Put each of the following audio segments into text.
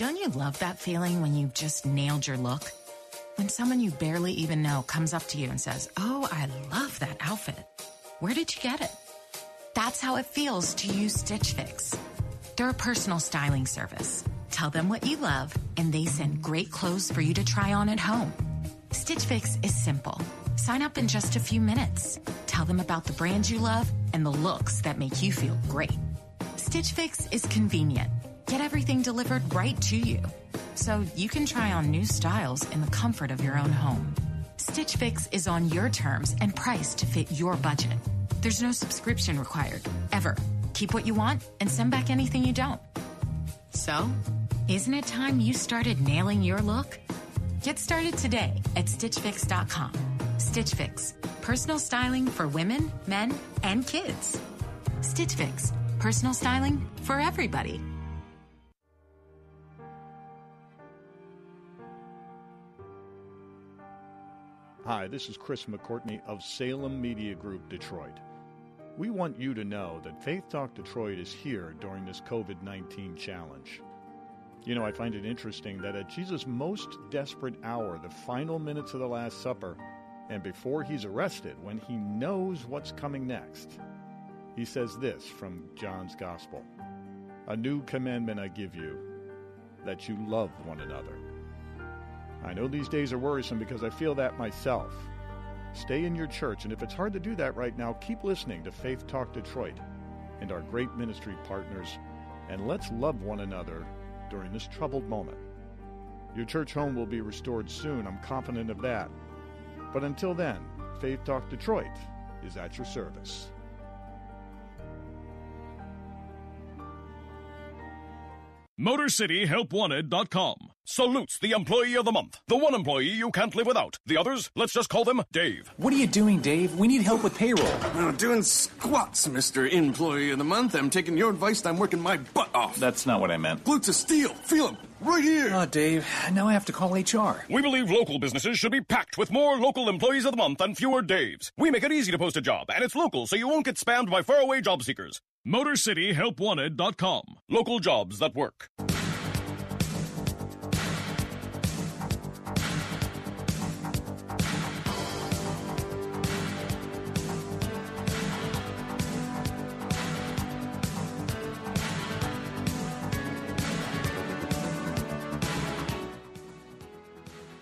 Don't you love that feeling when you've just nailed your look? When someone you barely even know comes up to you and says, Oh, I love that outfit. Where did you get it? That's how it feels to use Stitch Fix. They're a personal styling service. Tell them what you love, and they send great clothes for you to try on at home. Stitch Fix is simple. Sign up in just a few minutes. Tell them about the brands you love and the looks that make you feel great. Stitch Fix is convenient. Get everything delivered right to you. So you can try on new styles in the comfort of your own home. Stitch Fix is on your terms and priced to fit your budget. There's no subscription required, ever. Keep what you want and send back anything you don't. So, isn't it time you started nailing your look? Get started today at StitchFix.com. Stitch Fix, personal styling for women, men, and kids. Stitch Fix, personal styling for everybody. Hi, this is Chris McCourtney of Salem Media Group Detroit. We want you to know that Faith Talk Detroit is here during this COVID 19 challenge. You know, I find it interesting that at Jesus' most desperate hour, the final minutes of the Last Supper, and before he's arrested, when he knows what's coming next, he says this from John's Gospel A new commandment I give you, that you love one another. I know these days are worrisome because I feel that myself. Stay in your church, and if it's hard to do that right now, keep listening to Faith Talk Detroit and our great ministry partners, and let's love one another during this troubled moment. Your church home will be restored soon, I'm confident of that. But until then, Faith Talk Detroit is at your service. MotorCityHelpWanted.com salutes the employee of the month. The one employee you can't live without. The others, let's just call them Dave. What are you doing, Dave? We need help with payroll. Oh, doing squats, Mr. Employee of the Month. I'm taking your advice. I'm working my butt off. That's not what I meant. Glutes of steel. Feel them. Right here. Oh, Dave, now I have to call HR. We believe local businesses should be packed with more local employees of the month and fewer Daves. We make it easy to post a job, and it's local, so you won't get spammed by faraway job seekers. MotorCityHelpWanted.com. Local jobs that work.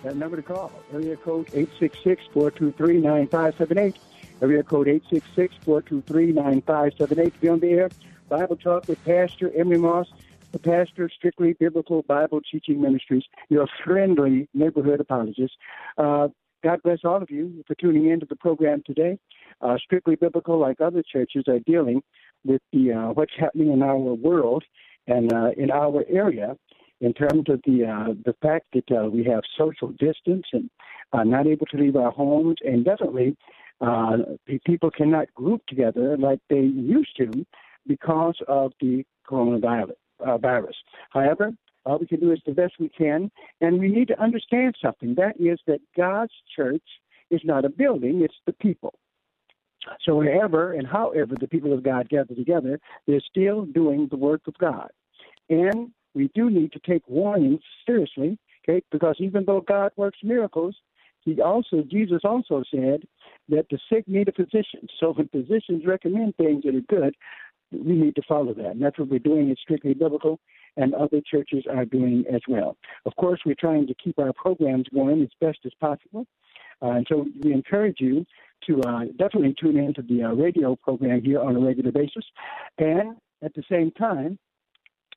That number to call, area code 866-423-9578. Area code 866-423-9578 to be on the air. Bible Talk with Pastor Emery Moss, the pastor of Strictly Biblical Bible Teaching Ministries, your friendly neighborhood apologist. Uh, God bless all of you for tuning in to the program today. Uh, Strictly Biblical, like other churches, are dealing with the uh, what's happening in our world and uh, in our area in terms of the uh, the fact that uh, we have social distance and uh, not able to leave our homes, and definitely uh, people cannot group together like they used to because of the coronavirus. Uh, virus. However, all we can do is the best we can, and we need to understand something. That is that God's church is not a building; it's the people. So wherever and however the people of God gather together, they're still doing the work of God. And we do need to take warnings seriously, okay? Because even though God works miracles, he also Jesus also said that the sick need a physician. So when physicians recommend things that are good, we need to follow that. And that's what we're doing. It's strictly biblical, and other churches are doing as well. Of course, we're trying to keep our programs going as best as possible. Uh, and so we encourage you to uh, definitely tune in to the uh, radio program here on a regular basis. And at the same time,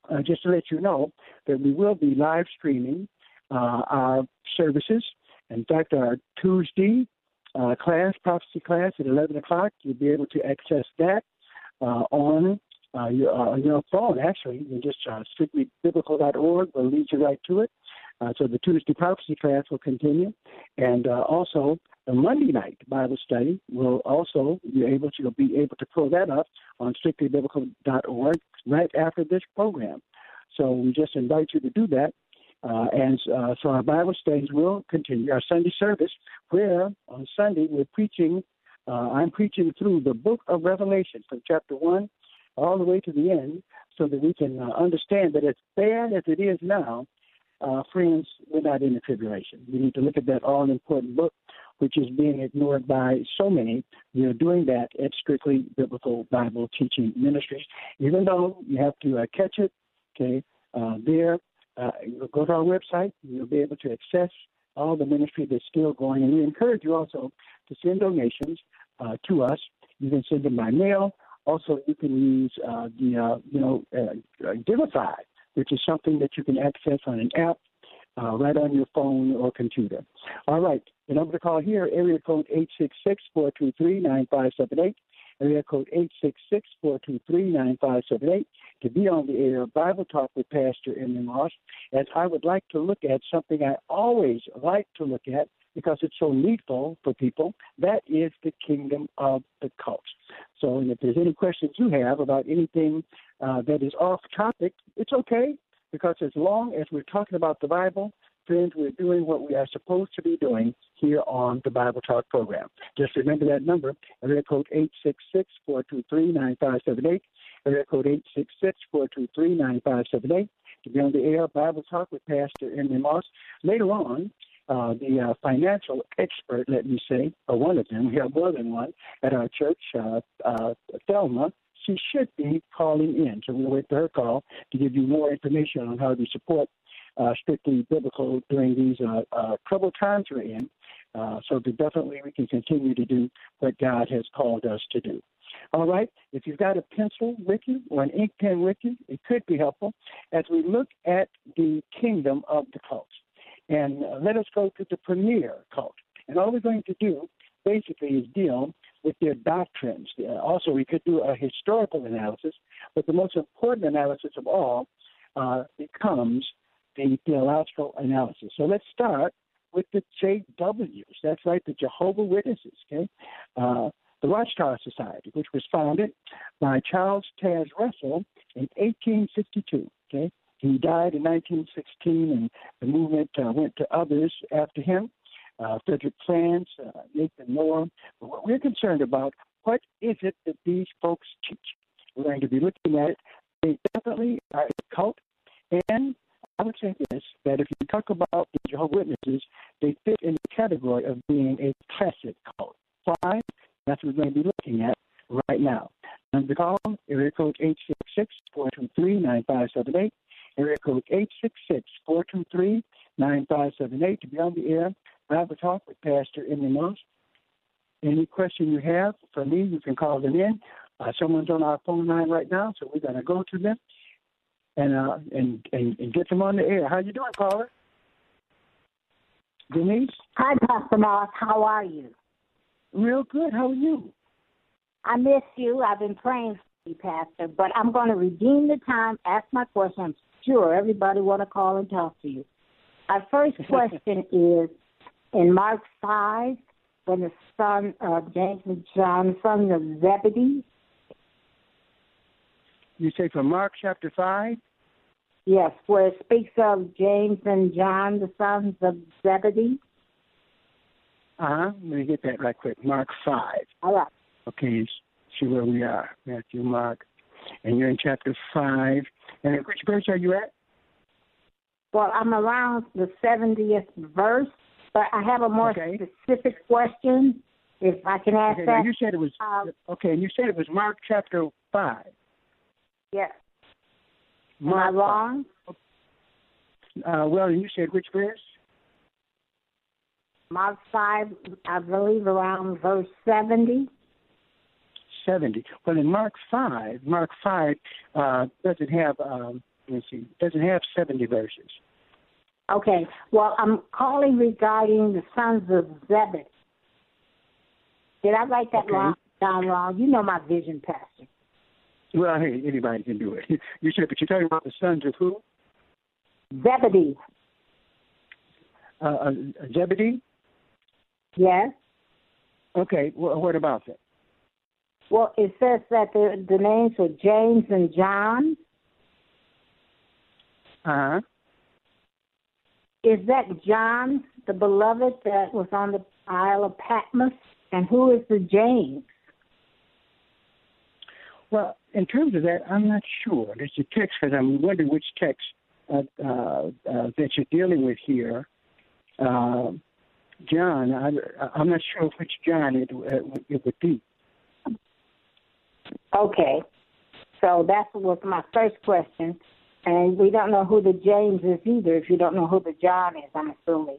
uh, just to let you know that we will be live streaming uh, our services. In fact, our Tuesday uh, class, prophecy class at 11 o'clock, you'll be able to access that uh, on uh, your, uh, your phone, actually. You can just uh, strictlybiblical.org will lead you right to it. Uh, so the Tuesday prophecy class will continue. And uh, also, the Monday night Bible study will also be able to you'll be able to pull that up on strictlybiblical.org right after this program. So we just invite you to do that. Uh, and uh, so our Bible studies will continue. Our Sunday service, where on Sunday we're preaching, uh, I'm preaching through the book of Revelation from chapter 1 all the way to the end so that we can uh, understand that as bad as it is now, uh, friends, in the tribulation. We need to look at that all important book, which is being ignored by so many. Are doing that at Strictly Biblical Bible Teaching Ministries. Even though you have to uh, catch it, okay, uh, there, uh, go to our website. You'll be able to access all the ministry that's still going. And we encourage you also to send donations uh, to us. You can send them by mail. Also, you can use uh, the, uh, you know, uh, which is something that you can access on an app uh, right on your phone or computer. All right, the number to call here, area code 866-423-9578, area code 866-423-9578, to be on the air Bible Talk with Pastor Emery Moss, as I would like to look at something I always like to look at because it's so needful for people. That is the kingdom of the cult. So, and if there's any questions you have about anything uh, that is off topic, it's okay because as long as we're talking about the Bible, friends, we're doing what we are supposed to be doing here on the Bible Talk program. Just remember that number, area code 866-423-9578, area code 866-423-9578 to be on the air Bible Talk with Pastor Emery Moss. Later on, uh, the uh, financial expert, let me say, or one of them, we have more than one at our church, uh, uh, Thelma, she should be calling in. So we'll wait for her call to give you more information on how to support uh, strictly biblical during these uh, uh, troubled times we're in. Uh, so that definitely we can continue to do what God has called us to do. All right, if you've got a pencil with you or an ink pen with you, it could be helpful as we look at the kingdom of the cult. And uh, let us go to the premier cult. And all we're going to do basically is deal with their doctrines. Uh, also, we could do a historical analysis, but the most important analysis of all uh, becomes the theological analysis. So let's start with the JWs. That's right, the Jehovah Witnesses. Okay, uh, the Watchtower Society, which was founded by Charles Taze Russell in 1862. Okay, he died in 1916, and the movement uh, went to others after him. Uh, Frederick Franz, uh, Nathan Knorr. But what we're concerned about, what is it that these folks teach? We're going to be looking at it. They definitely are a cult, and I would say this, that if you talk about the Jehovah's Witnesses, they fit in the category of being a classic cult. Why? That's what we're going to be looking at right now. Number to call, area code 866-423-9578 area code 866-423-9578 to be on the air. Bible Talk with Pastor Emery Moss. Any question you have for me, you can call them in. Uh, someone's on our phone line right now, so we're going to go to them. and uh, and, and and get them on the air. How you doing, caller? Denise. Hi, Pastor Moss. How are you? Real good. How are you? I miss you. I've been praying for you, Pastor, but I'm going to redeem the time, ask my question. I'm sure everybody want to call and talk to you. Our first question is in Mark 5, when the son of James and John, sons of Zebedee. You say from Mark chapter 5? Yes, where it speaks of James and John, the sons of Zebedee. Uh huh. Let me get that right quick. Mark 5. All right. Okay, see where we are. Matthew, Mark. And you're in chapter 5. And which verse are you at? Well, I'm around the 70th verse, but I have a more Okay. specific question. If I can ask Okay, that. you said it was Um, okay. And you said it was Mark chapter five. yes. Am I Mark wrong? Uh, well, you said which verse? Mark 5, I believe around verse 70. Well, in Mark five, Mark five uh, doesn't have. Um, let me see. Doesn't have seventy verses. Okay. Well, I'm calling regarding the sons of Zebedee. Did I write that Okay. wrong, down wrong? You know my vision, Pastor. Well, hey, anybody can do it. You said, but you're talking about the sons of who? Zebedee. Uh, uh, Zebedee. Yes. Okay. Well, what about that? Well, it says that the, the names were James and John. Uh huh. Is that John, the beloved that was on the Isle of Patmos? And who is the James? Well, in terms of that, I'm not sure. There's a text because I'm wondering which text uh, uh, uh, that you're dealing with here. Uh, John, I, I'm not sure which John it, uh, it would be. Okay. So that was my first question. And we don't know who the James is either if you don't know who the John is, I'm assuming.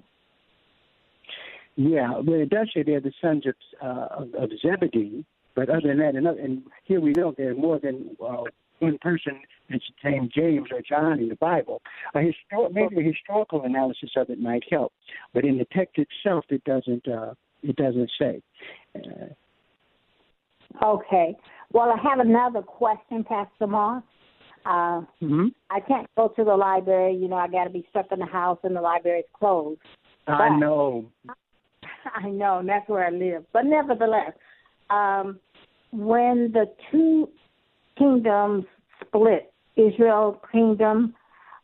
Yeah, well, it does say they're the sons of, uh, of, of Zebedee, but other than that, another, and here we know there are more than uh, one person that's named James or John in the Bible. A histor- maybe a historical analysis of it might help, but in the text itself, it doesn't. Uh, it doesn't say. Uh, Okay. Well, I have another question, Pastor Moss. Uh, hmm I can't go to the library. You know, I got to be stuck in the house and the library is closed. I know. I know, and that's where I live. But nevertheless, um, when the two kingdoms split, Israel kingdom,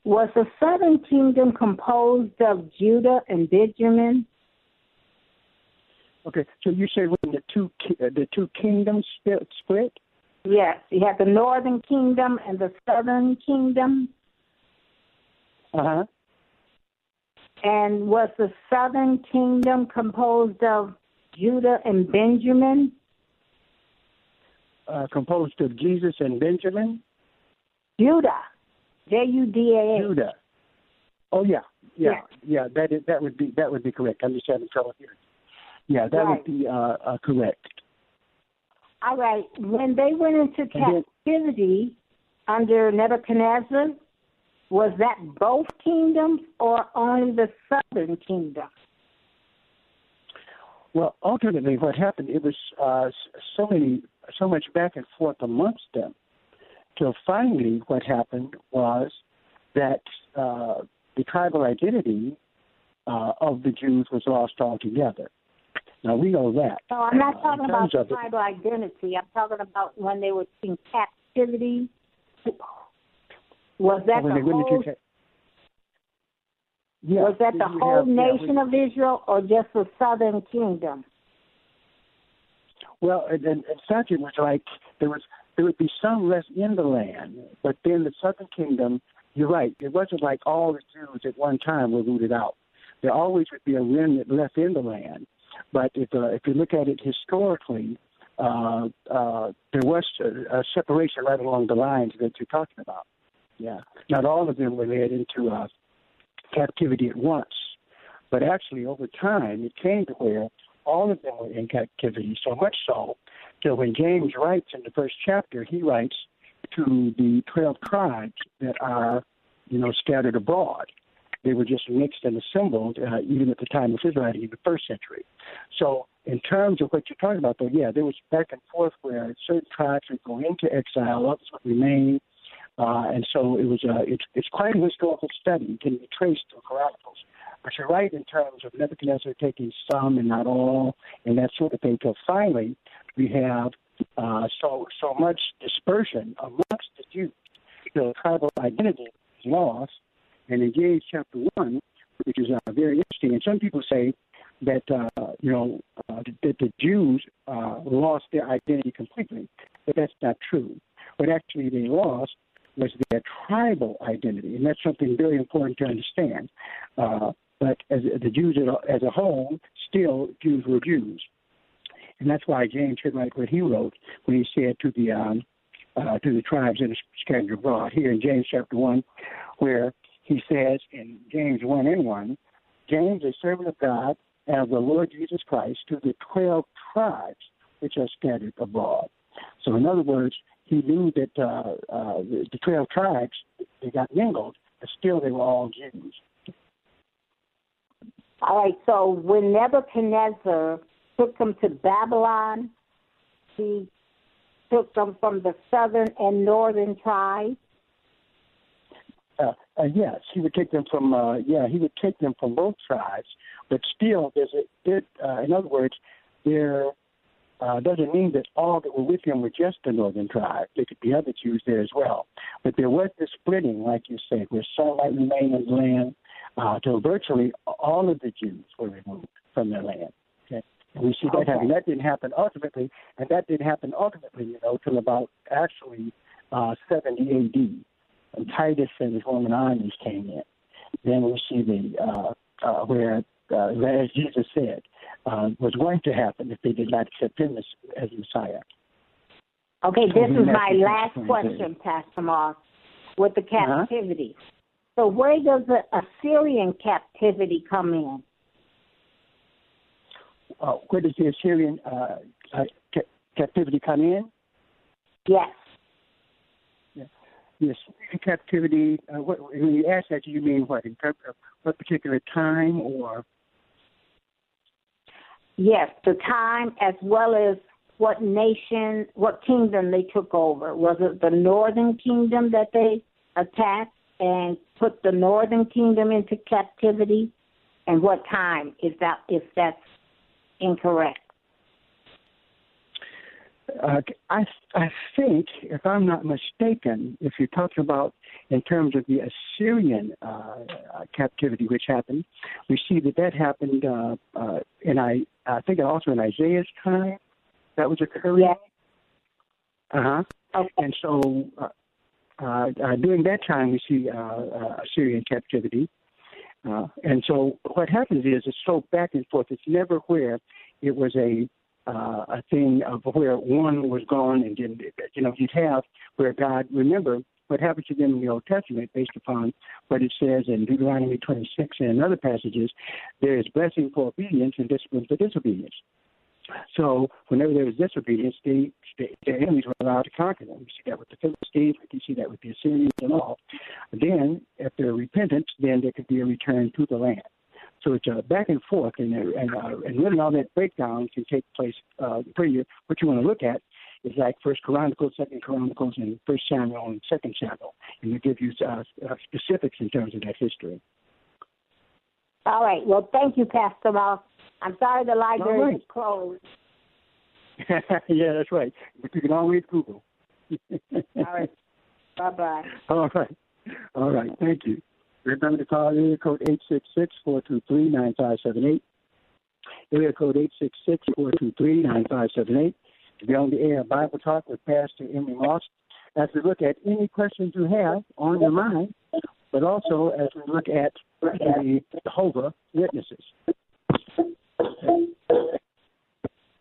was the southern kingdom composed of Judah and Benjamin? Okay, so you say two uh, the two kingdoms split? Yes, you have the northern kingdom and the southern kingdom. Uh huh. And was the southern kingdom composed of Judah and Benjamin? Uh, composed of Jesus and Benjamin. Judah, J U D A H. Judah. Oh yeah, yeah, yeah. That is, that would be that would be correct. I'm just having trouble here. Yeah, that Right. would be uh, uh, correct. All right. When they went into then- captivity under Nebuchadnezzar, was that both kingdoms or only the southern kingdom? Well, ultimately, what happened it was uh, so many so much back and forth amongst them, till finally what happened was that uh, the tribal identity uh, of the Jews was lost altogether. Now we know that. So I'm not Uh, talking about of it- tribal identity. I'm talking about when they were in captivity. Was that when the whole? ca- Yeah, was that the whole have- yeah, nation we- of Israel or just the southern kingdom? Well, and, and, and such it was like there was there would be some left in the land, but then the southern kingdom. You're right. It wasn't like all the Jews at one time were rooted out. There always would be a remnant left in the land. But if uh, if you look at it historically, uh, uh, there was a, a separation right along the lines that you're talking about. Yeah, not all of them were led into uh, captivity at once, but actually over time it came to where all of them were in captivity, so much so till when James writes in the first chapter, he writes to the 12 tribes that are, you know, scattered abroad. They were just mixed and assembled, uh, even at the time of his writing in the first century. So, in terms of what you're talking about, though, yeah, there was back and forth where certain tribes would go into exile, others would remain, uh, and so it was. Uh, it's it's quite a historical study. It can be traced through Chronicles. But you're right in terms of Nebuchadnezzar taking some and not all, and that sort of thing. Till finally, we have uh, so so much dispersion amongst the Jews. The tribal identity is lost, and in James chapter one, which is uh, very interesting, and some people say that uh, you know uh, that the Jews uh, lost their identity completely, but that's not true. What actually they lost was their tribal identity, and that's something very important to understand. Uh, but as the Jews as a whole, still Jews were Jews, and that's why James should write what he wrote when he said to the um, uh, to the tribes that are scattered abroad. Here in James chapter one, where he says in James one and one, James, a servant of God, and of the Lord Jesus Christ, to the twelve tribes which are scattered abroad. So, in other words, he knew that uh, uh, the, the twelve tribes they got mingled, but still they were all Jews. All right, so when Nebuchadnezzar took them to Babylon, he took them from the southern and northern tribes. Uh, yes, he would take them from. Uh, yeah, he would take them from both tribes, but still, there's a. It, uh, in other words, there uh, doesn't mean that all that were with him were just the northern tribe. There could be other Jews there as well. But there was this splitting, like you said, where some might remain in the land, uh, till virtually all of the Jews were removed from their land. Okay? And we see that Okay. happen. That didn't happen ultimately, and that didn't happen ultimately, you know, till about actually uh, 70 A.D. when Titus and his Roman armies came in. Then we see the uh, uh, where, uh, as Jesus said, uh, was going to happen if they did not accept him as, as Messiah. Okay, this is my last question, Pastor Moss, with the Uh-huh. captivity. So where does the Assyrian captivity come in? Uh, where does the Assyrian uh, uh, ca- captivity come in? Yes. The Assyrian captivity. Uh, what, when you ask that, do you mean what? In terms what particular time, or Yes, the time as well as what nation, what kingdom they took over. Was it the northern kingdom that they attacked and put the northern kingdom into captivity? And what time is that if that's incorrect? Uh, I I think, if I'm not mistaken, if you're talking about in terms of the Assyrian uh, captivity, which happened, we see that that happened uh, uh, in I I think also in Isaiah's time. That was occurring. Yes. Uh huh. And so uh, uh, uh, during that time, we see uh, uh, Assyrian captivity. Uh, and so what happens is it's so back and forth. It's never where it was a uh, a thing of where one was gone and then you know you'd have where God remember what happened to them in the Old Testament based upon what it says in Deuteronomy 26 and other passages. There is blessing for obedience and discipline for disobedience. So whenever there was disobedience, they, they, enemies were allowed to conquer them. We see that with the Philistines. Can see that with the Assyrians and all. Then, after repentance, then there could be a return to the land. So it's uh, back and forth, and and, uh, and really all that breakdown can take place. Uh, pretty, what you want to look at is like First Chronicles, Second Chronicles, and First Samuel and Second Samuel, and it give you uh, uh, specifics in terms of that history. All right. Well, thank you, Pastor Moss. I'm sorry the library right. is closed. yeah, that's right. But you can always Google. All right. Bye bye. All right. All right. Thank you. Remember to call area code 866-423-9578. Area code 866-423-9578 to be on the air Bible Talk with Pastor Emery Moss as we look at any questions you have on your mind, but also as we look at the Jehovah Witnesses.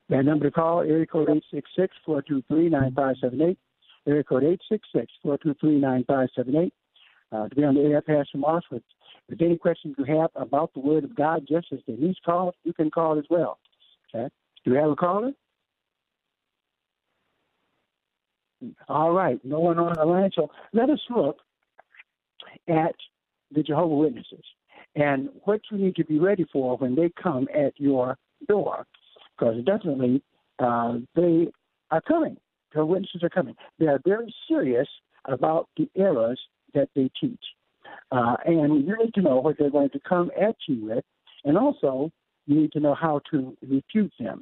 That number to call, area code 866-423-9578. Area code 866-423-9578. Uh, to be on the air, Pastor Moss, with any questions you have about the Word of God, just as Denise called, you can call as well. Okay? Do we have a caller? All right, no one on the line. So let us look at the Jehovah Witnesses and what you need to be ready for when they come at your door, because definitely uh, they are coming. The witnesses are coming. They are very serious about the errors that they teach. Uh, and you need to know what they're going to come at you with, and also you need to know how to refute them.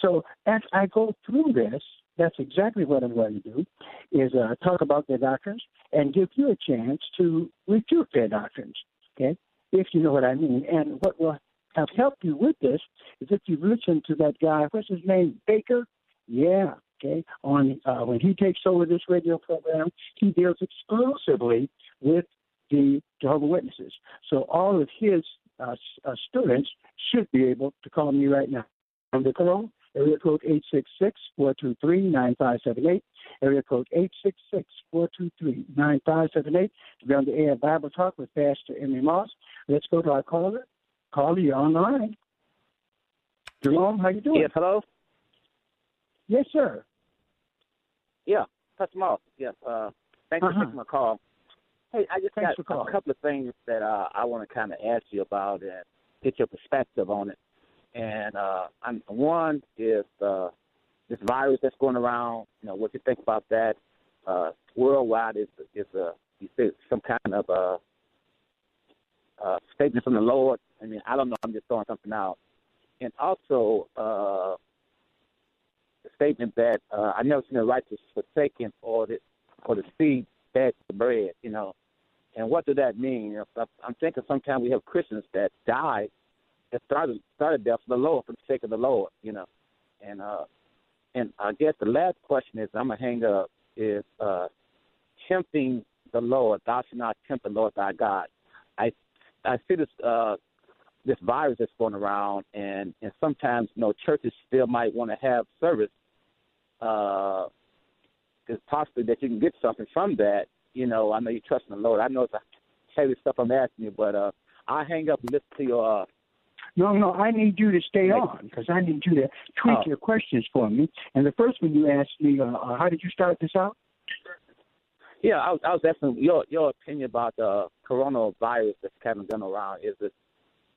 So as I go through this, that's exactly what I'm going to do, is uh, talk about their doctrines and give you a chance to refute their doctrines, okay, if you know what I mean. And what will have helped you with this is if you've listened to that guy, what's his name, Baker? Yeah, okay. On uh, when he takes over this radio program, he deals exclusively with the Jehovah Witnesses. So all of his uh, uh, students should be able to call me right now. On the call, area code 866-423-9578, area code 866-423-9578 to be on the air Bible Talk with Pastor Emery Moss. Let's go to our caller. Caller, you're on the line. Jerome, how you doing? Yes, hello? Yes, sir. Yeah, Pastor Moss. Yes, uh, thanks uh-huh. for taking my call. Hey, I just Thanks got a couple of things that uh, I want to kind of ask you about and get your perspective on it. And uh, I'm, one is uh, this virus that's going around. You know, what you think about that? Uh, worldwide is is a you say some kind of a, a statement from the Lord. I mean, I don't know. I'm just throwing something out. And also uh, statement that uh, I never seen the righteous forsaken or the or the seed beg for bread. You know, and what does that mean? I'm thinking sometimes we have Christians that die that started started there for the Lord, for the sake of the Lord, you know. And uh and I guess the last question is I'm gonna hang up is uh tempting the Lord, thou shalt not tempt the Lord thy God. I I see this uh this virus that's going around and and sometimes you know churches still might want to have service uh it's possibly that you can get something from that you know i know you trust in the lord i know it's a heavy stuff i'm asking you but uh i hang up and listen to your uh no, no, I need you to stay on because I need you to tweak Oh. your questions for me. And the first one you asked me, uh, uh, how did you start this out? Yeah, I was, I was asking your your opinion about the coronavirus that's kind of going around. Is it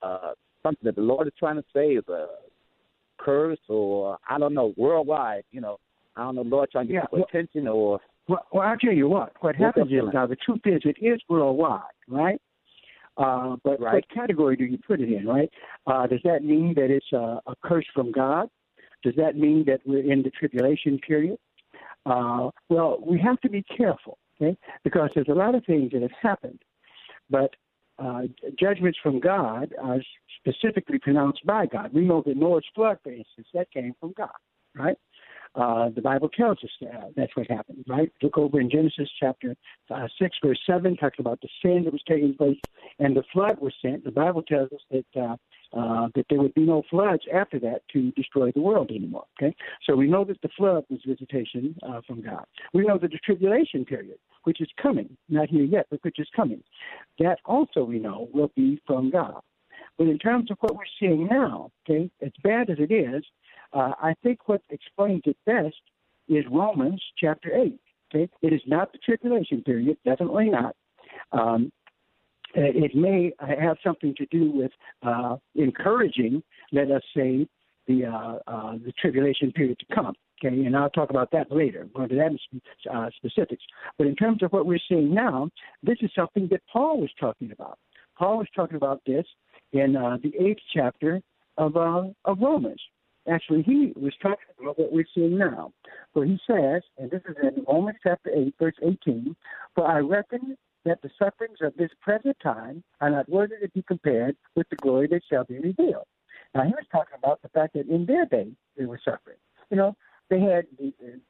uh, something that the Lord is trying to say? Is a curse, or I don't know, worldwide? You know, I don't know, Lord trying to get Yeah, well- attention, or Well, well, I'll tell you what. What happens is now the truth is it is worldwide, right? Uh, but Right. what category do you put it in, right? Uh, does that mean that it's a, a curse from God? Does that mean that we're in the tribulation period? Uh, well, we have to be careful, okay? Because there's a lot of things that have happened, but uh, judgments from God are specifically pronounced by God. We know that Noah's flood, for instance, that came from God, right? Uh, the Bible tells us that that's what happened, right? Look over in Genesis chapter uh, 6, verse 7, talks about the sin that was taking place, and the flood was sent. The Bible tells us that uh, uh, that there would be no floods after that to destroy the world anymore. Okay, so we know that the flood was visitation uh, from God. We know that the tribulation period, which is coming, not here yet, but which is coming, that also we know will be from God. But in terms of what we're seeing now, okay, as bad as it is, uh, I think what explains it best is Romans chapter 8. Okay? It is not the tribulation period, definitely not. Um, uh, it may have something to do with uh, encouraging, let us say, the uh, uh, the tribulation period to come. Okay, and I'll talk about that later. Go into that in uh, specifics. But in terms of what we're seeing now, this is something that Paul was talking about. Paul was talking about this in uh, the eighth chapter of uh, of Romans. Actually, he was talking about what we're seeing now. For he says, and this is in Romans chapter 8, verse 18, For I reckon that the sufferings of this present time are not worthy to be compared with the glory that shall be revealed. Now, he was talking about the fact that in their day they were suffering. You know, they had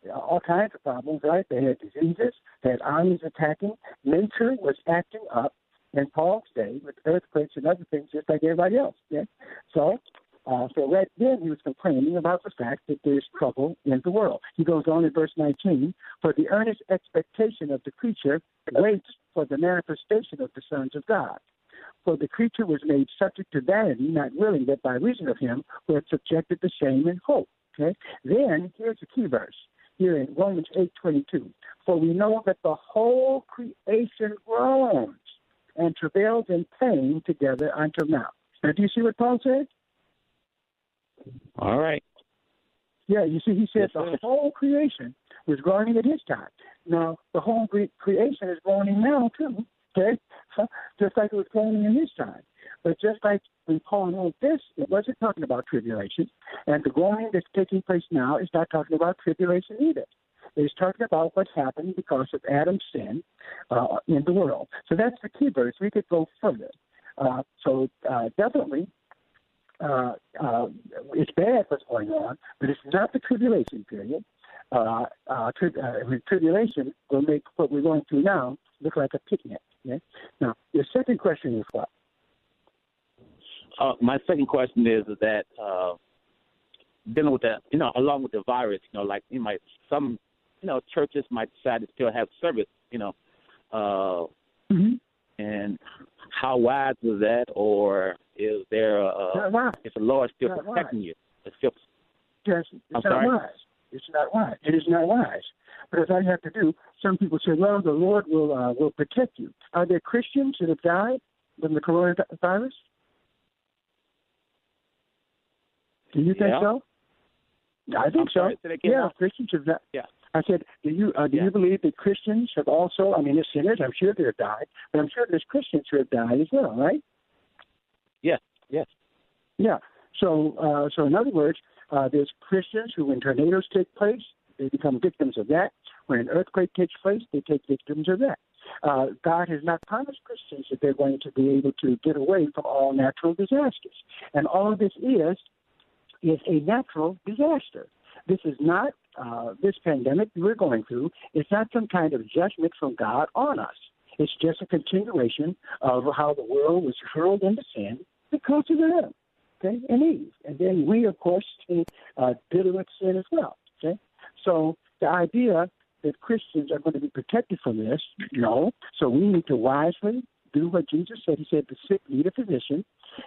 uh, all kinds of problems, right? They had diseases, they had armies attacking, nature was acting up in Paul's day with earthquakes and other things, just like everybody else. So, uh, so right then he was complaining about the fact that there's trouble in the world. He goes on in verse 19, for the earnest expectation of the creature waits for the manifestation of the sons of God. For the creature was made subject to vanity, not willing that by reason of him were subjected to shame and hope. Okay. Then here's the key verse. here in Romans 8:22. For we know that the whole creation groans and travails in pain together until now. Now, do you see what Paul said? All right. Yeah, you see, he said Yes, the whole creation was groaning at his time. Now, the whole cre- creation is groaning now, too, okay? Just like it was groaning in his time. But just like when Paul wrote this, it wasn't talking about tribulation. And the groaning that's taking place now is not talking about tribulation either. It's talking about what happened because of Adam's sin uh, in the world. So that's the key verse. We could go further. Uh, so uh, definitely, uh, uh, it's bad what's going on, but it's not the tribulation period. Uh, uh, tri- uh, tribulation will make what we're going through now look like a picnic. Okay? Now, your second question is what? Uh, my second question is that uh, dealing with the, you know, along with the virus, you know, like you might some, you know, churches might decide to still have service, you know, uh, Mm-hmm. and how wise is that, or is there, wise. is the Lord still Not protecting you? It's still, Yes, it's I'm not sorry? wise. It's not wise. It is not wise. But as I have to do, some people say, "Well, the Lord will uh, will protect you." Are there Christians that have died from the coronavirus? Do you think Yeah. so? I think I'm so. yeah. Christians have died. Yeah. I said, do you uh, do Yeah. you believe that Christians have also? I mean, as sinners, I'm sure they have died, but I'm sure there's Christians who have died as well, right? yes, yes, Yeah. So, uh, so in other words, uh, there's Christians who, when tornadoes take place, they become victims of that. When an earthquake takes place, they take victims of that. Uh, God has not promised Christians that they're going to be able to get away from all natural disasters, and all of this is is a natural disaster. This is not uh, this pandemic we're going through. It's not some kind of judgment from God on us. It's just a continuation of how the world was hurled into sin because of Adam, okay, and Eve, and then we, of course, uh, dealing with sin as well. Okay, so the idea that Christians are going to be protected from this, no. So we need to wisely do what Jesus said. He said the sick need a physician,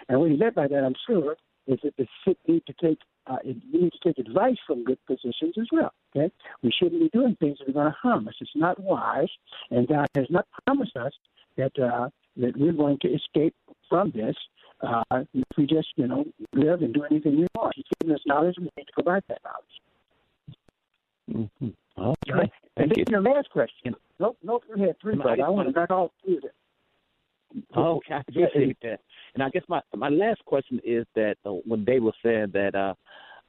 and what he meant by that, I'm sure, is that the sick need to take uh, need to take advice from good physicians as well. Okay, we shouldn't be doing things that are going to harm us. It's not wise, and God has not promised us that uh, that we're going to escape from this uh, if we just you know live and do anything we want. He's given us knowledge, we need to go by that knowledge. mm-hmm. okay. Right? And Thank then you. your last question. Nope, nope, you had three, I but I want to wanted- all three of them. Oh, okay, I appreciate that. And I guess my my last question is that uh, when Dave was saying that uh,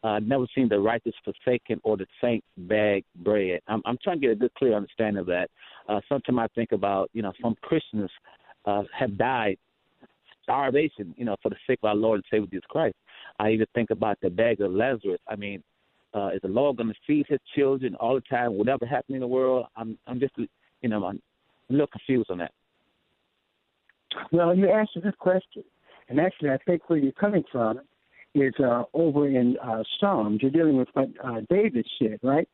uh, never seen the righteous forsaken or the saints beg bread. I'm I'm trying to get a good clear understanding of that. Uh, sometimes I think about you know some Christians uh, have died starvation, you know, for the sake of our Lord and Savior Jesus Christ. I even think about the bag of Lazarus. I mean, uh, is the Lord going to feed His children all the time, whatever happens in the world? I'm I'm just you know I'm a little confused on that. Well, you asked a good question, and actually, I think where you're coming from is uh, over in uh, Psalms. You're dealing with what uh, David said, right?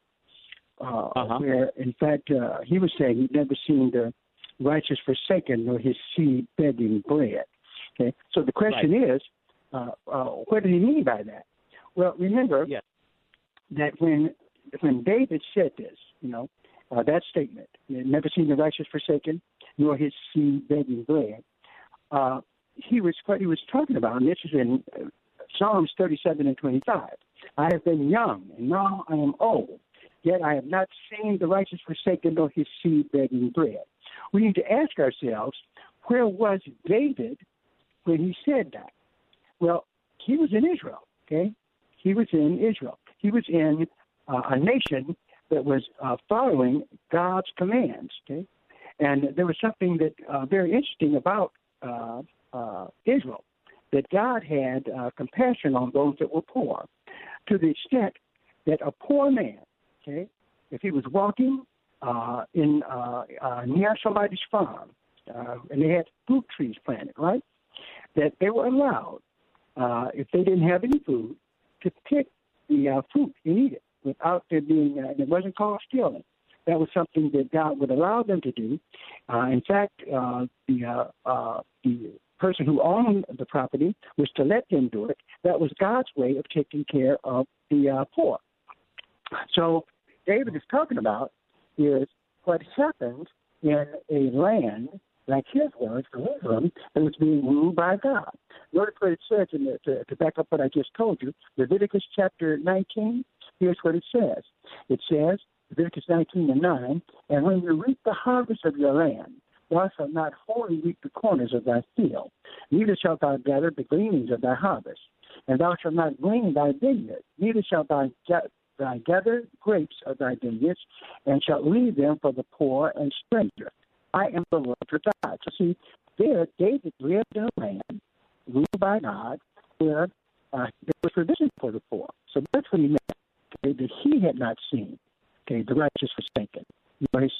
Uh, Uh-huh. Where, in fact, uh, he was saying he'd never seen the righteous forsaken nor his seed begging bread. Okay, so the question is, uh, uh, what did he mean by that? Well, remember Yes. that when when David said this, you know, uh, that statement, never seen the righteous forsaken, nor his seed begging bread, uh, he was what he was talking about, and this is in uh, Psalms 37 and 25. I have been young, and now I am old, yet I have not seen the righteous forsaken, nor his seed begging bread. We need to ask ourselves, where was David when he said that? Well, he was in Israel, okay? He was in Israel. He was in uh, a nation that was uh, following God's commands, okay? And there was something that uh, very interesting about uh, uh, Israel, that God had uh, compassion on those that were poor, to the extent that a poor man, okay, if he was walking uh, in uh, uh, near somebody's farm, uh, and they had fruit trees planted, right, that they were allowed, uh, if they didn't have any food, to pick the uh, fruit and eat it without there being, uh, it wasn't called stealing. That was something that God would allow them to do. Uh, in fact, uh, the uh, uh, the person who owned the property was to let them do it. That was God's way of taking care of the uh, poor. So David is talking about is what happened in a land like his was, Jerusalem, that was being ruled by God. Notice what it says, the, to, to back up what I just told you, Leviticus chapter 19, here's what it says. It says, Leviticus 19 and 9, and when you reap the harvest of your land, thou shalt not wholly reap the corners of thy field, neither shalt thou gather the gleanings of thy harvest. And thou shalt not glean thy vineyard, neither shalt thou thy gather grapes of thy vineyards, and shalt leave them for the poor and stranger. I am the Lord your God. So see, there David lived in a land ruled by God where uh, there was provision for the poor. So that's what he meant. Okay, that he had not seen. Okay, the righteous forsaken,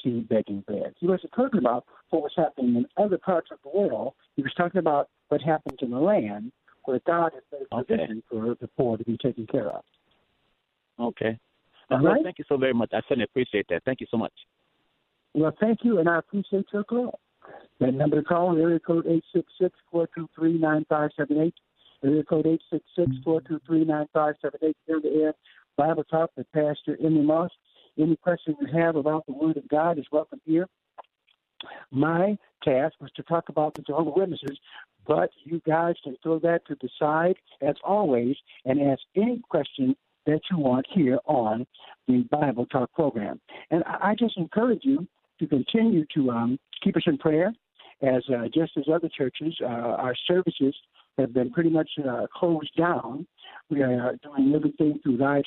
seed begging bread. He wasn't talking about what was happening in other parts of the world. He was talking about what happened in the land where God has made provision okay. for the poor to be taken care of. Okay. All well, right? Thank you so very much. I certainly appreciate that. Thank you so much. Well, thank you, and I appreciate your call. That number to call, area code 866-423-9578. Area code 866-423-9578. Here the air, Bible Talk with Pastor Emery Moss. Any questions you have about the Word of God is welcome here. My task was to talk about the Jehovah Witnesses, but you guys can throw that to the side as always and ask any question that you want here on the Bible Talk program. And I just encourage you to continue to um, keep us in prayer, as uh, just as other churches, uh, our services have been pretty much uh, closed down. We are doing everything through live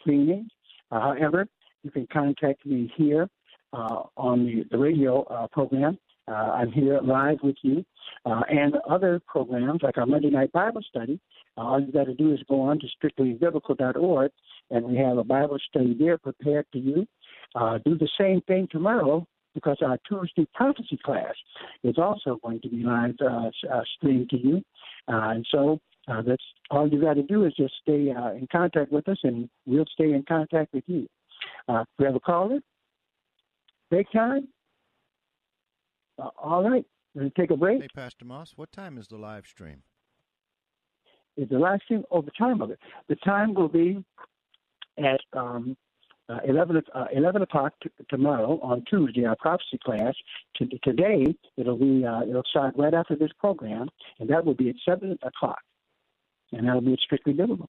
streaming. Uh, however, you can contact me here uh, on the, the radio uh, program. I'm here live with you. and other programs like our Monday Night Bible Study, all you got to do is go on to strictlybiblical.org, and we have a Bible study there prepared for you. do the same thing tomorrow because our Tuesday prophecy class is also going to be live uh, uh, streamed to you. Uh, and so uh, that's all you got to do is just stay uh, in contact with us, and we'll stay in contact with you. Uh, we have a caller. Break time. Uh, all right, to take a break. Hey, Pastor Moss, what time is the live stream? Is the live stream? Oh, the time of it. The time will be at um, uh, 11, uh, 11 o'clock t- tomorrow on Tuesday, our prophecy class. T- today, it'll be uh, it'll start right after this program, and that will be at 7 o'clock. And that'll be Strictly Biblical.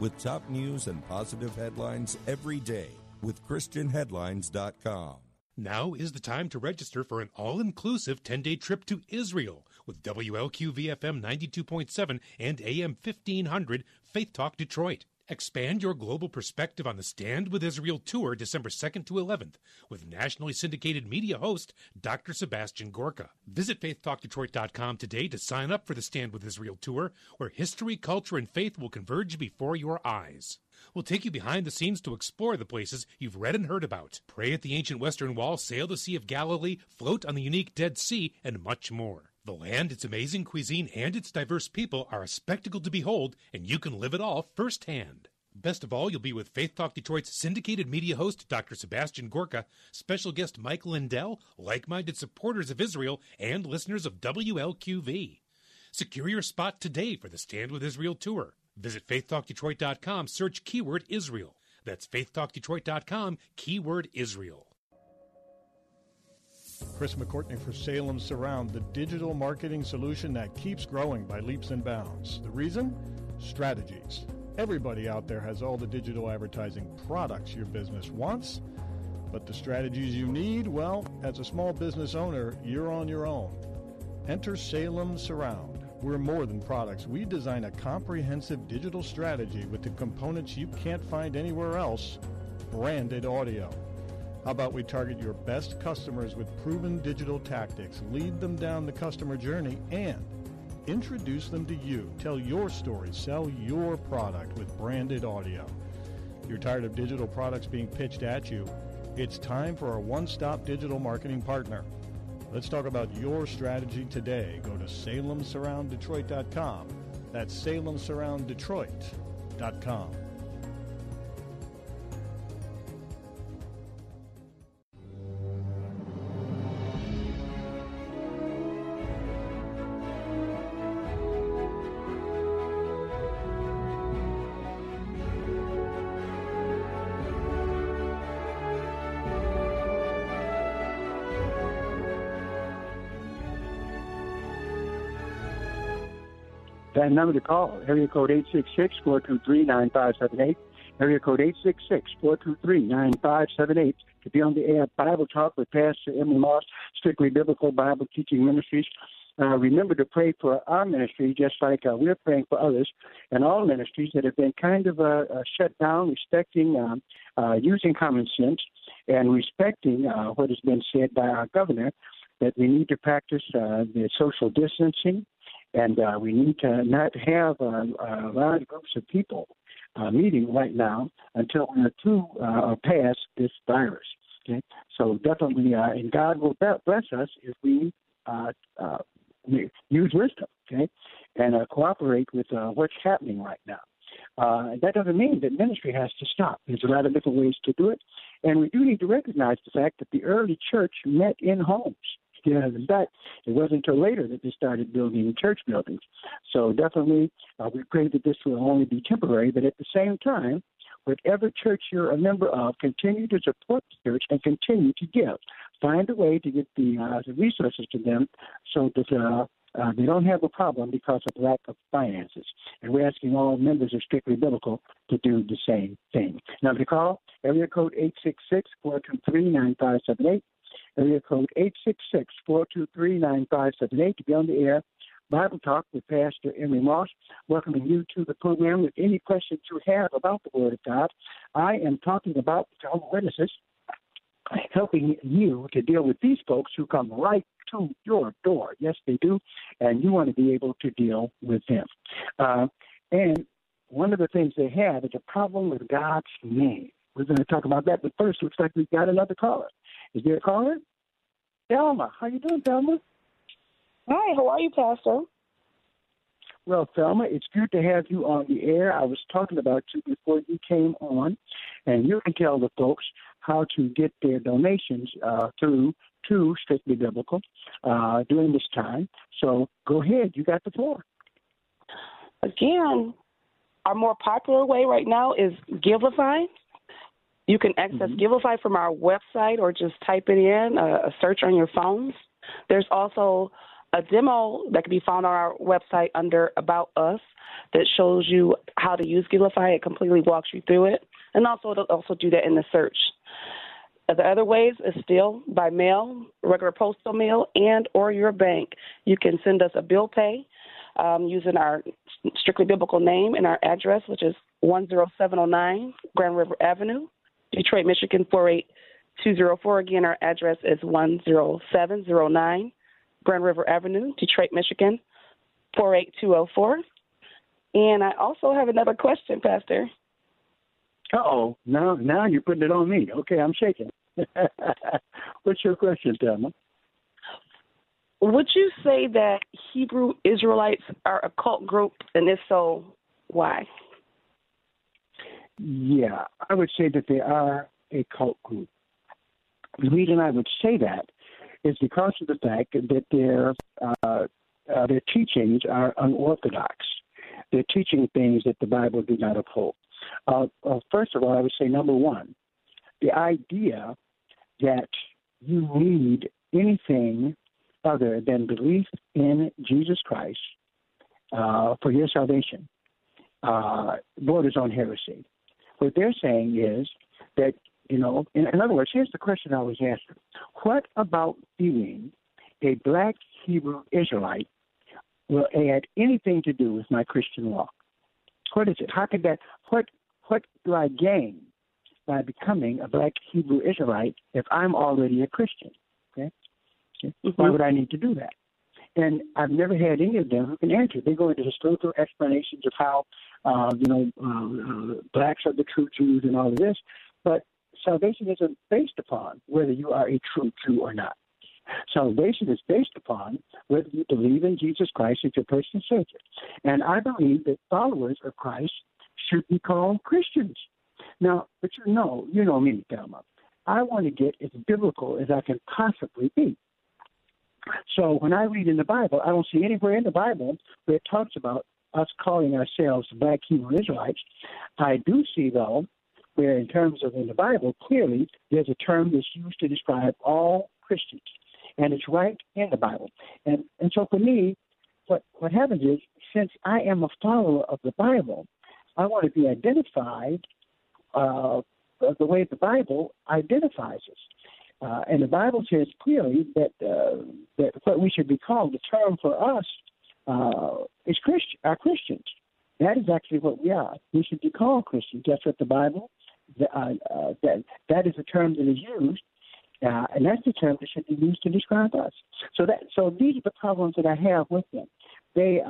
with top news and positive headlines every day with ChristianHeadlines.com. Now is the time to register for an all inclusive 10 day trip to Israel with WLQV FM 92.7 and AM 1500 Faith Talk Detroit. Expand your global perspective on the Stand with Israel tour December 2nd to 11th with nationally syndicated media host Dr. Sebastian Gorka. Visit faithtalkdetroit.com today to sign up for the Stand with Israel tour where history, culture, and faith will converge before your eyes. We'll take you behind the scenes to explore the places you've read and heard about. Pray at the ancient Western Wall, sail the Sea of Galilee, float on the unique Dead Sea, and much more. The land, its amazing cuisine, and its diverse people are a spectacle to behold, and you can live it all firsthand. Best of all, you'll be with Faith Talk Detroit's syndicated media host, Dr. Sebastian Gorka, special guest Mike Lindell, like minded supporters of Israel, and listeners of WLQV. Secure your spot today for the Stand with Israel tour. Visit faithtalkdetroit.com, search keyword Israel. That's faithtalkdetroit.com, keyword Israel. Chris McCourtney for Salem Surround, the digital marketing solution that keeps growing by leaps and bounds. The reason? Strategies. Everybody out there has all the digital advertising products your business wants But the strategies you need, well, as a small business owner, you're on your own. Enter Salem Surround. We're more than products. We design a comprehensive digital strategy with the components you can't find anywhere else branded audio. How about we target your best customers with proven digital tactics, lead them down the customer journey, and introduce them to you. Tell your story, sell your product with branded audio. You're tired of digital products being pitched at you? It's time for a one stop digital marketing partner. Let's talk about your strategy today. Go to salemsurrounddetroit.com. That's salemsurrounddetroit.com. That number to call, area code 866-423-9578, area code 866-423-9578 to be on the air Bible Talk with Pastor Emery Moss, Strictly Biblical Bible Teaching Ministries. Uh, remember to pray for our ministry just like uh, we're praying for others. And all ministries that have been kind of uh, uh shut down, respecting, um, uh, using common sense and respecting uh, what has been said by our governor that we need to practice the social distancing, and uh, we need to not have uh, large groups of people uh, meeting right now until we're through uh, past this virus. Okay, so definitely, uh, and God will bless us if we uh, uh, use wisdom. Okay, and uh, cooperate with uh, what's happening right now. Uh, that doesn't mean that ministry has to stop. There's a lot of different ways to do it, and we do need to recognize the fact that the early church met in homes. In fact, it wasn't until later that they started building church buildings. So definitely, uh, we pray that this will only be temporary, but at the same time, whatever church you're a member of, continue to support the church and continue to give. Find a way to get the, uh, the resources to them so that uh, uh, they don't have a problem because of lack of finances. And we're asking all members of Strictly Biblical to do the same thing. Now, to call, area code 866 423 9578 area code 866-423-9578 to be on the air. Bible Talk with Pastor Emery Moss, welcoming you to the program with any questions you have about the Word of God. I am talking about Jehovah Witnesses, helping you to deal with these folks who come right to your door. Yes, they do, and you want to be able to deal with them. Uh, and one of the things they have is a problem with God's name. We're going to talk about that, but first, looks like we've got another caller. Is there a caller? Thelma. How you doing, Thelma? Hi, how are you, Pastor? Well, Thelma, it's good to have you on the air. I was talking about you before you came on, and you can tell the folks how to get their donations uh, through to Strictly Biblical uh, during this time. So go ahead, you got the floor. Again, our more popular way right now is Givelify. You can access mm-hmm. Givelify from our website or just type it in, uh, a search on your phones. There's also a demo that can be found on our website under About Us that shows you how to use Givelify. It completely walks you through it. And also, it'll also do that in the search. The other ways is still by mail, regular postal mail, and or your bank. You can send us a bill pay um, using our strictly biblical name and our address, which is 10709 Grand River Avenue, Detroit, Michigan 48204. Again, our address is 10709 Grand River Avenue, Detroit, Michigan 48204. And I also have another question, Pastor. oh, now now you're putting it on me. Okay, I'm shaking. What's your question, Thelma? Would you say that Hebrew Israelites are a cult group, and if so, why? Yeah, I would say that they are a cult group. The reason I would say that is because of the fact that their uh, uh, their teachings are unorthodox. They're teaching things that the Bible do not uphold. Uh, first of all, I would say number one, the idea that you need anything other than belief in Jesus Christ uh, for your salvation uh, borders on heresy. What they're saying is that You know, in, in other words, here's the question I was asking: What about being a black Hebrew Israelite will add anything to do with my Christian walk? What is it? How could that? What what do I gain by becoming a black Hebrew Israelite if I'm already a Christian? Okay, okay. Mm-hmm. why would I need to do that? And I've never had any of them who can answer. They go into historical explanations of how, uh, you know, uh, uh, blacks are the true Jews and all of this, but salvation isn't based upon whether you are a true Jew or not. Salvation is based upon whether you believe in Jesus Christ as your personal Savior. And I believe that followers of Christ should be called Christians. Now, but you know, you know me, Thelma. I want to get as biblical as I can possibly be. So when I read in the Bible, I don't see anywhere in the Bible where it talks about us calling ourselves black Hebrew Israelites. I do see, though, where in terms of in the Bible, clearly there's a term that's used to describe all Christians, and it's right in the Bible. And and so for me, what what happens is since I am a follower of the Bible, I want to be identified uh, the way the Bible identifies us. Uh, and the Bible says clearly that uh, that what we should be called, the term for us, uh, is Christian, are Christians. That is actually what we are. We should be called Christians. That's what the Bible uh, uh, that that is the term that is used, uh, and that's the term that should be used to describe us. So that so these are the problems that I have with them. They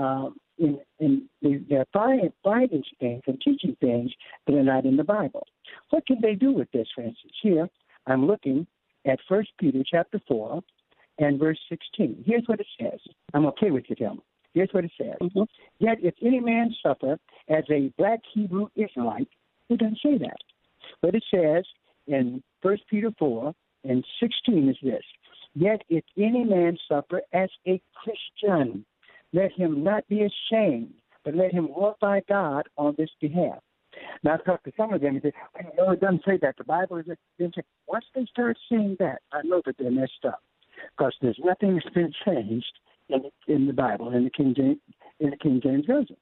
in, in they're finding, finding things and teaching things that are not in the Bible. What can they do with this? For instance, here I'm looking at First Peter chapter four and verse sixteen. Here's what it says. I'm okay with you, tell me. Here's what it says. Mm-hmm. Yet if any man suffer as a black Hebrew Israelite, it doesn't say that. But it says in First Peter 4 and 16 is this Yet if any man suffer as a Christian, let him not be ashamed, but let him glorify God on this behalf. Now, I talked to some of them and said, no, it doesn't say that. The Bible is saying, once they start saying that, I know that they're messed up. Because there's nothing that's been changed in, in the Bible, in the King James, in the King James Version.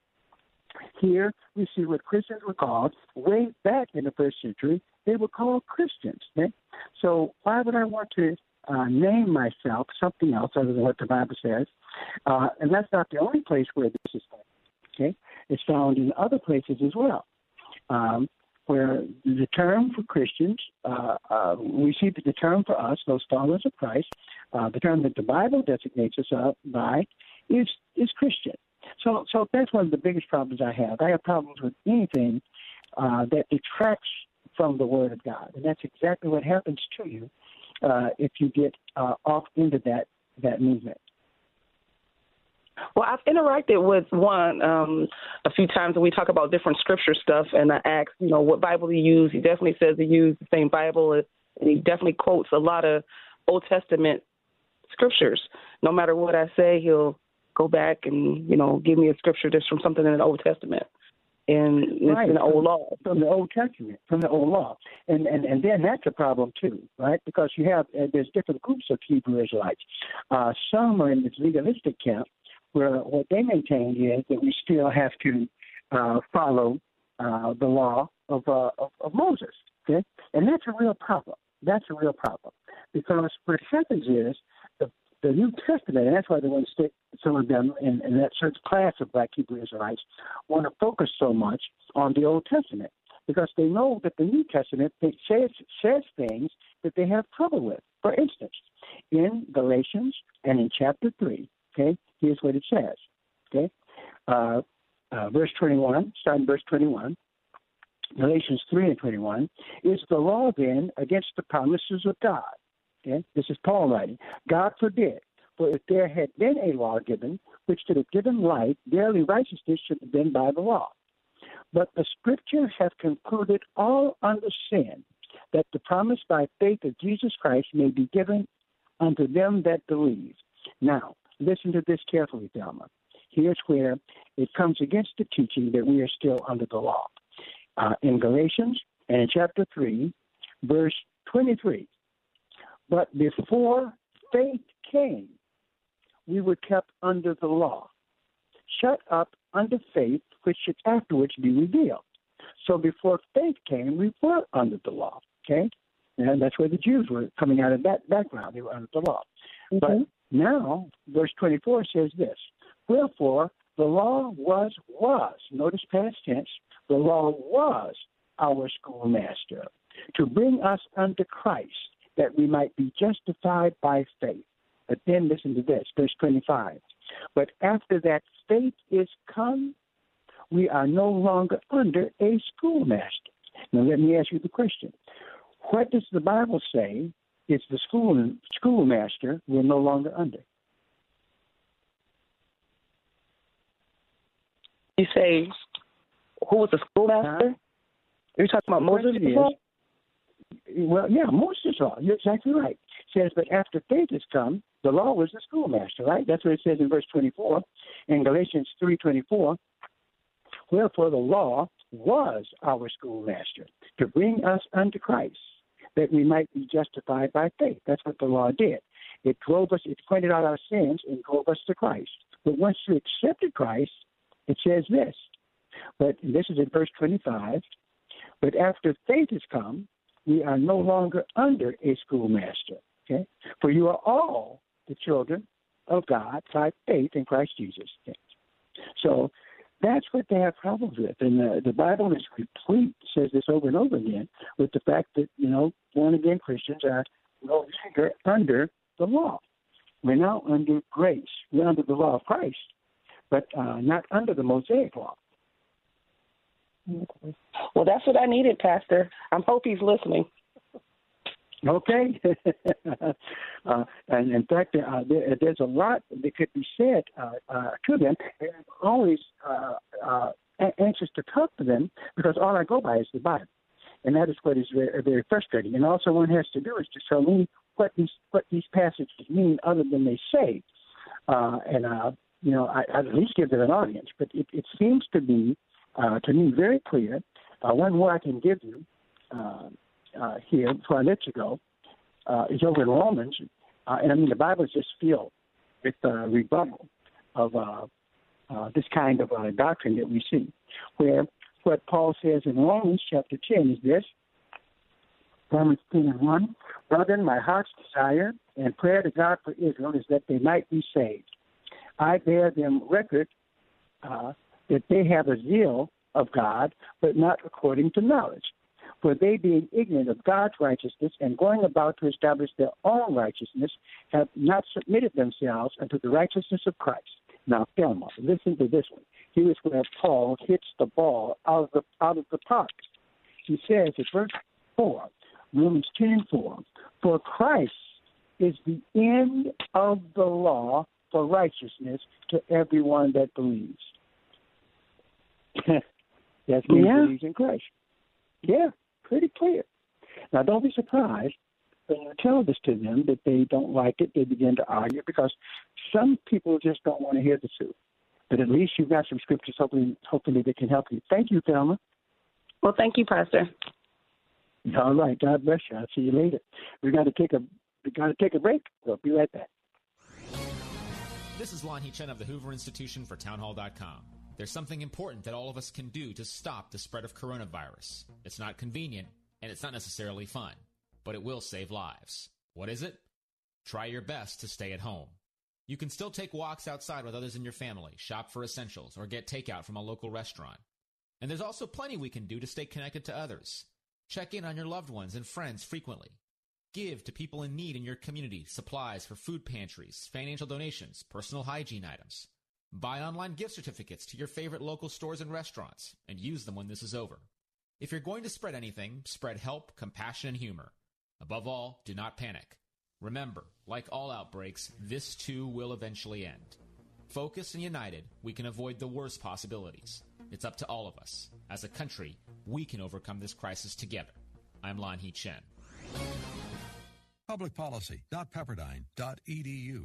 Here we see what Christians were called way back in the first century. They were called Christians. Okay? So why would I want to uh, name myself something else other than what the Bible says? Uh, and that's not the only place where this is found. Okay, it's found in other places as well, um, where the term for Christians, uh, uh, we see that the term for us, those followers of Christ, uh, the term that the Bible designates us by, is is Christian. So, so that's one of the biggest problems I have. I have problems with anything uh, that detracts from the Word of God, and that's exactly what happens to you uh, if you get uh, off into that that movement. Well, I've interacted with one um, a few times, and we talk about different scripture stuff. And I asked, you know, what Bible he used. He definitely says he used the same Bible, and he definitely quotes a lot of Old Testament scriptures. No matter what I say, he'll go back and you know give me a scripture that's from something in the Old Testament and it's right. in the old law from the Old Testament, from the old law, and and and then that's a problem too, right? Because you have uh, there's different groups of Hebrew Israelites. Uh, some are in this legalistic camp, where what they maintain is that we still have to uh, follow uh, the law of, uh, of of Moses, okay? And that's a real problem. That's a real problem because what happens is the the New Testament, and that's why they want to stick some of them in, in that certain class of black Hebrew Israelites, want to focus so much on the Old Testament because they know that the New Testament says, says things that they have trouble with. For instance, in Galatians and in chapter 3, okay, here's what it says, okay, uh, uh, verse 21, starting verse 21. Galatians 3 and 21, is the law then against the promises of God? Okay? This is Paul writing. God forbid. For if there had been a law given, which should have given life, verily righteousness should have been by the law. But the scriptures have concluded all under sin, that the promise by faith of Jesus Christ may be given unto them that believe. Now, listen to this carefully, Thelma. Here's where it comes against the teaching that we are still under the law. Uh, in Galatians and in chapter 3, verse 23, but before faith came, we were kept under the law, shut up under faith, which should afterwards be revealed. So before faith came, we were under the law. Okay? And that's where the Jews were coming out of that background. They were under the law. Mm-hmm. But now, verse 24 says this Wherefore, the law was, was, notice past tense, the law was our schoolmaster to bring us unto Christ that we might be justified by faith. But then listen to this, verse 25. But after that faith is come, we are no longer under a schoolmaster. Now let me ask you the question. What does the Bible say is the school schoolmaster we're no longer under? You say, who was the schoolmaster? Are you talking about Moses? Well, yeah, Moses' law. You're exactly right. It says, but after faith has come, the law was the schoolmaster, right? That's what it says in verse 24. In Galatians 3.24, wherefore the law was our schoolmaster to bring us unto Christ, that we might be justified by faith. That's what the law did. It drove us, it pointed out our sins and drove us to Christ. But once you accepted Christ, it says this. But this is in verse 25. But after faith has come, we are no longer under a schoolmaster. Okay? For you are all the children of God by faith in Christ Jesus. Okay? So that's what they have problems with. And the, the Bible is replete, says this over and over again, with the fact that, you know, born again Christians are no longer under the law. We're now under grace. We're under the law of Christ, but uh, not under the Mosaic law. Well, that's what I needed, Pastor. I hope he's listening. Okay. uh, and in fact, uh, there, there's a lot that could be said uh, uh, to them. And I'm always uh, uh, anxious to talk to them because all I go by is the Bible. And that is what is very, very frustrating. And also, one has to do is to show me what these what these passages mean, other than they say. Uh, and uh, you know, I, I'd at least give them an audience. But it, it seems to be uh, to me very clear. Uh, one more I can give you uh, here before I let you go uh, is over in Romans, uh, and I mean the Bible is just filled with uh, rebuttal of uh, uh, this kind of uh, doctrine that we see, where what Paul says in Romans chapter 10 is this. Romans 10 and 1. Brethren, my heart's desire and prayer to God for Israel is that they might be saved. I bear them record uh, that they have a zeal of God, but not according to knowledge. For they, being ignorant of God's righteousness and going about to establish their own righteousness, have not submitted themselves unto the righteousness of Christ. Now, Thelma, listen to this one. Here is where Paul hits the ball out of the out of the park. He says in verse four, Romans ten and four, for Christ is the end of the law for righteousness to everyone that believes. That's me Yeah. believes in Christ. Yeah, pretty clear. Now, don't be surprised when you tell this to them that they don't like it. They begin to argue because some people just don't want to hear the truth. But at least you've got some scriptures, hopefully, hopefully that can help you. Thank you, Thelma. Well, thank you, Pastor. All right. God bless you. I'll see you later. We got to take a we got to take a break. We'll be right back. This is Lanhee Chen of the Hoover Institution for Townhall.com. There's something important that all of us can do to stop the spread of coronavirus. It's not convenient, and it's not necessarily fun, but it will save lives. What is it? Try your best to stay at home. You can still take walks outside with others in your family, shop for essentials, or get takeout from a local restaurant. And there's also plenty we can do to stay connected to others. Check in on your loved ones and friends frequently. Give to people in need in your community supplies for food pantries, financial donations, personal hygiene items. Buy online gift certificates to your favorite local stores and restaurants and use them when this is over. If you're going to spread anything, spread help, compassion, and humor. Above all, do not panic. Remember, like all outbreaks, this too will eventually end. Focused and united, we can avoid the worst possibilities. It's up to all of us. As a country, we can overcome this crisis together. I'm Lanhee Chen. Publicpolicy.pepperdine.edu.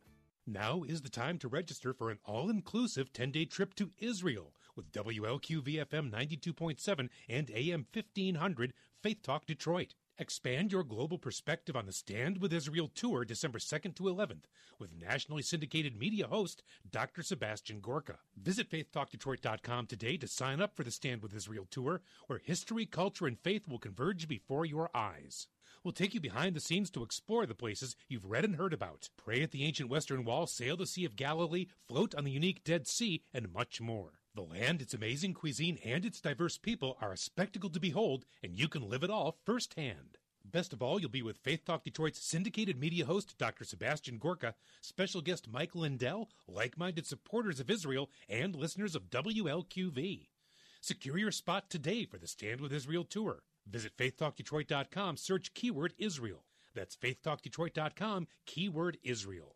Now is the time to register for an all inclusive 10 day trip to Israel with WLQV FM 92.7 and AM 1500 Faith Talk Detroit. Expand your global perspective on the Stand with Israel tour December 2nd to 11th with nationally syndicated media host Dr. Sebastian Gorka. Visit faithtalkdetroit.com today to sign up for the Stand with Israel tour where history, culture, and faith will converge before your eyes. We'll take you behind the scenes to explore the places you've read and heard about. Pray at the ancient Western Wall, sail the Sea of Galilee, float on the unique Dead Sea, and much more. The land, its amazing cuisine, and its diverse people are a spectacle to behold, and you can live it all firsthand. Best of all, you'll be with Faith Talk Detroit's syndicated media host, Dr. Sebastian Gorka, special guest Mike Lindell, like minded supporters of Israel, and listeners of WLQV. Secure your spot today for the Stand with Israel tour. Visit faithtalkdetroit.com, search keyword Israel. That's faithtalkdetroit.com, keyword Israel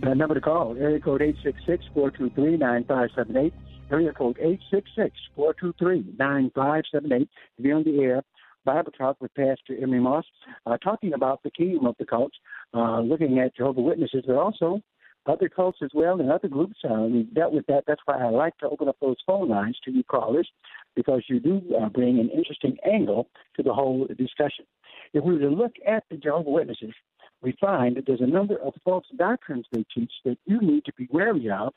The number to call, area code 866-423-9578, area code 866-423-9578 to be on the air. Bible Talk with Pastor Emery Moss, uh, talking about the kingdom of the cults, uh, looking at Jehovah Witnesses, but also other cults as well and other groups. Uh, we dealt with that. That's why I like to open up those phone lines to you callers because you do uh, bring an interesting angle to the whole discussion. If we were to look at the Jehovah Witnesses, we find that there's a number of false doctrines they teach that you need to be wary of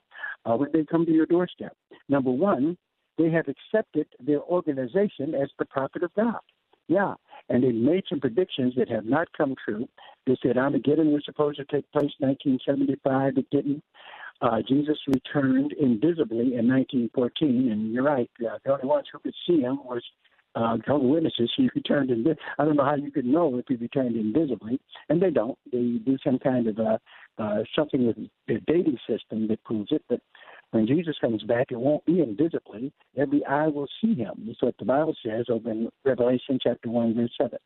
uh, when they come to your doorstep. Number one, they have accepted their organization as the prophet of God. Yeah, and they made some predictions that have not come true. They said Armageddon was supposed to take place in 1975. It didn't. Uh, Jesus returned invisibly in 1914, and you're right. Uh, the only ones who could see him was uh, Jehovah Witnesses. He returned invi- I don't know how you could know if he returned invisibly, and they don't. They do some kind of uh, uh, something with their dating system that proves it. But when Jesus comes back, it won't be invisibly. Every eye will see him. That's what the Bible says over in Revelation chapter 1, verse 7.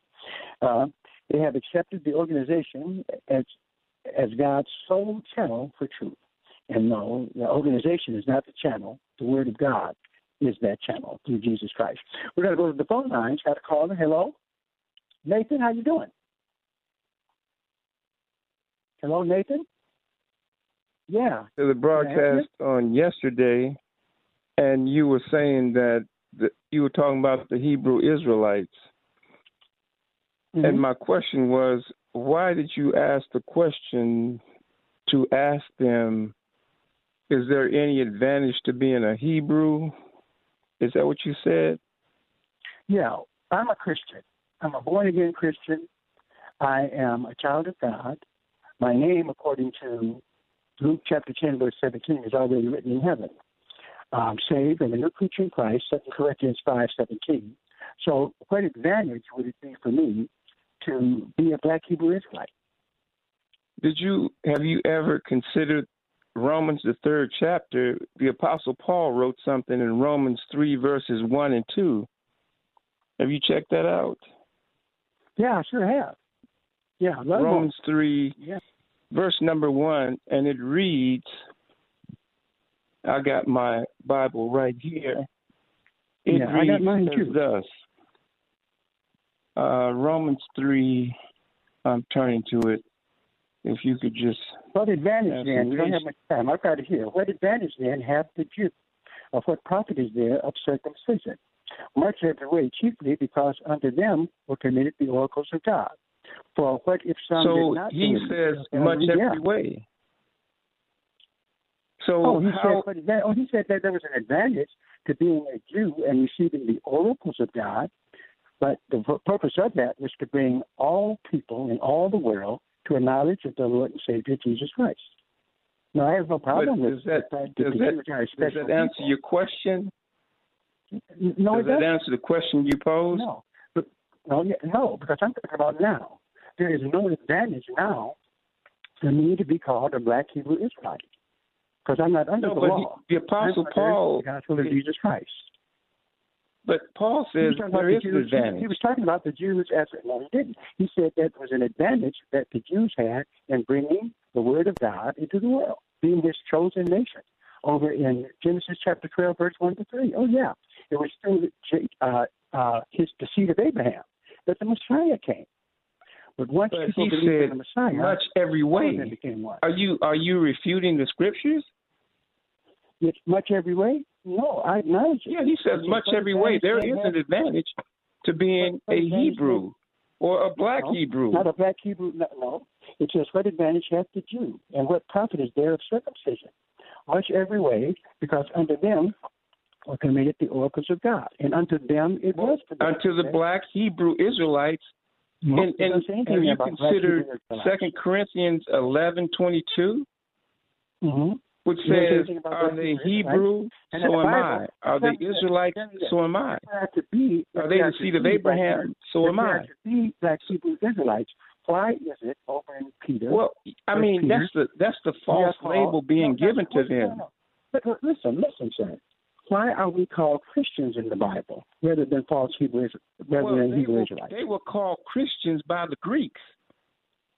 Uh, they have accepted the organization as, as God's sole channel for truth. And no, the organization is not the channel. The Word of God is that channel through Jesus Christ. We're going to go to the phone lines. Got a caller. Hello? Nathan, how you doing? Hello, Nathan? Yeah. To the broadcast on yesterday, and you were saying that the, you were talking about the Hebrew Israelites. Mm-hmm. And my question was, why did you ask the question to ask them, is there any advantage to being a Hebrew? Is that what you said? Yeah, I'm a Christian. I'm a born again Christian. I am a child of God. My name, according to Luke chapter 10, verse 17, is already written in heaven. Um, saved and a new creature in Christ, 2 Corinthians 5 17. So, what advantage would it be for me to be a black Hebrew Israelite? Did you have you ever considered Romans the third chapter? The Apostle Paul wrote something in Romans three verses one and two. Have you checked that out? Yeah, I sure have. Yeah, Romans three, yeah. Verse number one, and it reads. I got my Bible right here. It yeah, reads I got mine too. thus. Uh, Romans 3, I'm turning to it. If you could just. What advantage then? We don't have much time. I've got it here. What advantage then have the Jew? Of what profit is there of circumcision? Much every way, chiefly because unto them were committed the oracles of God. For what if some so did not he says much yeah. every way. So oh, he how, said, but oh, he said that there was an advantage to being a Jew and receiving the oracles of God. But the purpose of that was to bring all people in all the world to a knowledge of the Lord and Savior Jesus Christ. Now, I have no problem with does that, does that, does that answer people. your question? No, does it that doesn't. answer the question you posed? No, but no, because I'm talking about now. There is no advantage now for me to be called a black Hebrew Israelite because I'm not under No, the law. he- the Apostle Paul- the gospel of Jesus Christ. But Paul says was talking about there the is an Jews- he- advantage. He was talking about the Jews as no, he didn't. He said that was an advantage that the Jews had in bringing the word of God into the world, being His chosen nation. Over in Genesis chapter twelve, verse one to three. Oh yeah, it was through uh, uh, his the seed of Abraham that the Messiah came. But once But people believed in said the Messiah, much every way. became one. Are you are you refuting the scriptures? It's much every way. No, I acknowledge it. Yeah, he says much every way. There is an advantage to being a Hebrew or a black No, Hebrew. Not a black Hebrew. No, no. It says, what advantage hath the Jew, and what profit is there of circumcision? Much every way, because under them were committed the oracles of God, and unto them it was unto the black Hebrew Israelites. And and doesn't say anything have you considered Second Corinthians eleven twenty two, Mm-hmm. which says, "Are they Hebrew Hebrew? Israelites. And in So am I. Are they tell me that- Israelites? tell me that. So am I. Are to be, if Are they the seed of Abraham? So am I." are to be black Hebrew Israelites, why is it over in Peter? Well, I mean that's the that's the false label being given to them. Listen, listen, sir. Why are we called Christians in the Bible rather than false Hebrew rather Well, than Hebrew were, Israelites? they were called Christians by the Greeks.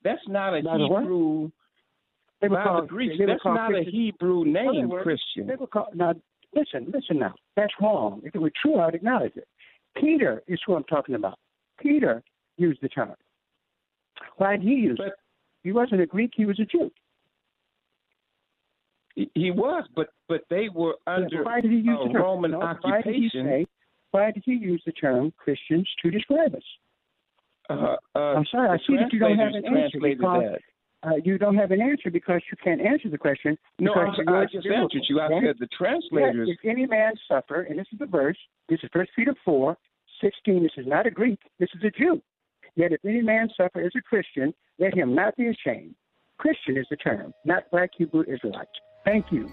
That's not a By? Hebrew. They were by called the Greeks. were That's not a Christians. Hebrew No, they name, weren't. Christian. They were called now. Listen, listen now. That's wrong. If it were true, I'd acknowledge it. Peter is who I'm talking about. Peter used the term. Why did he use it? He wasn't a Greek. He was a Jew. He, was, but but they were under why did he use the term? Roman No, Why did he occupation. say? Why did he use the term Christians to describe us? Uh, uh, I'm sorry. I see that you don't have an answer because uh, you don't have an answer because you can't answer the question. No, I'm, I just is answered you. I biblical, said the translators. Yes, if any man suffer, and this is the verse, this is First Peter 4, 16, this is not a Greek, this is a Jew. Yet if any man suffer as a Christian, let him not be ashamed. Christian is the term, not black Hebrew Israelites. Thank you.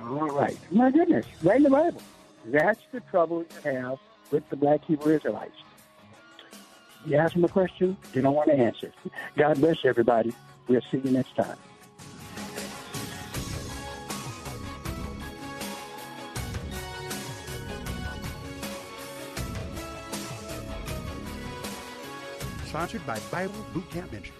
All right. My goodness, right in the Bible. That's the trouble you have with the black Hebrew Israelites. You ask them a question, they don't want to answer. God bless everybody. We'll see you next time. Sponsored by Bible Boot Camp Ministries.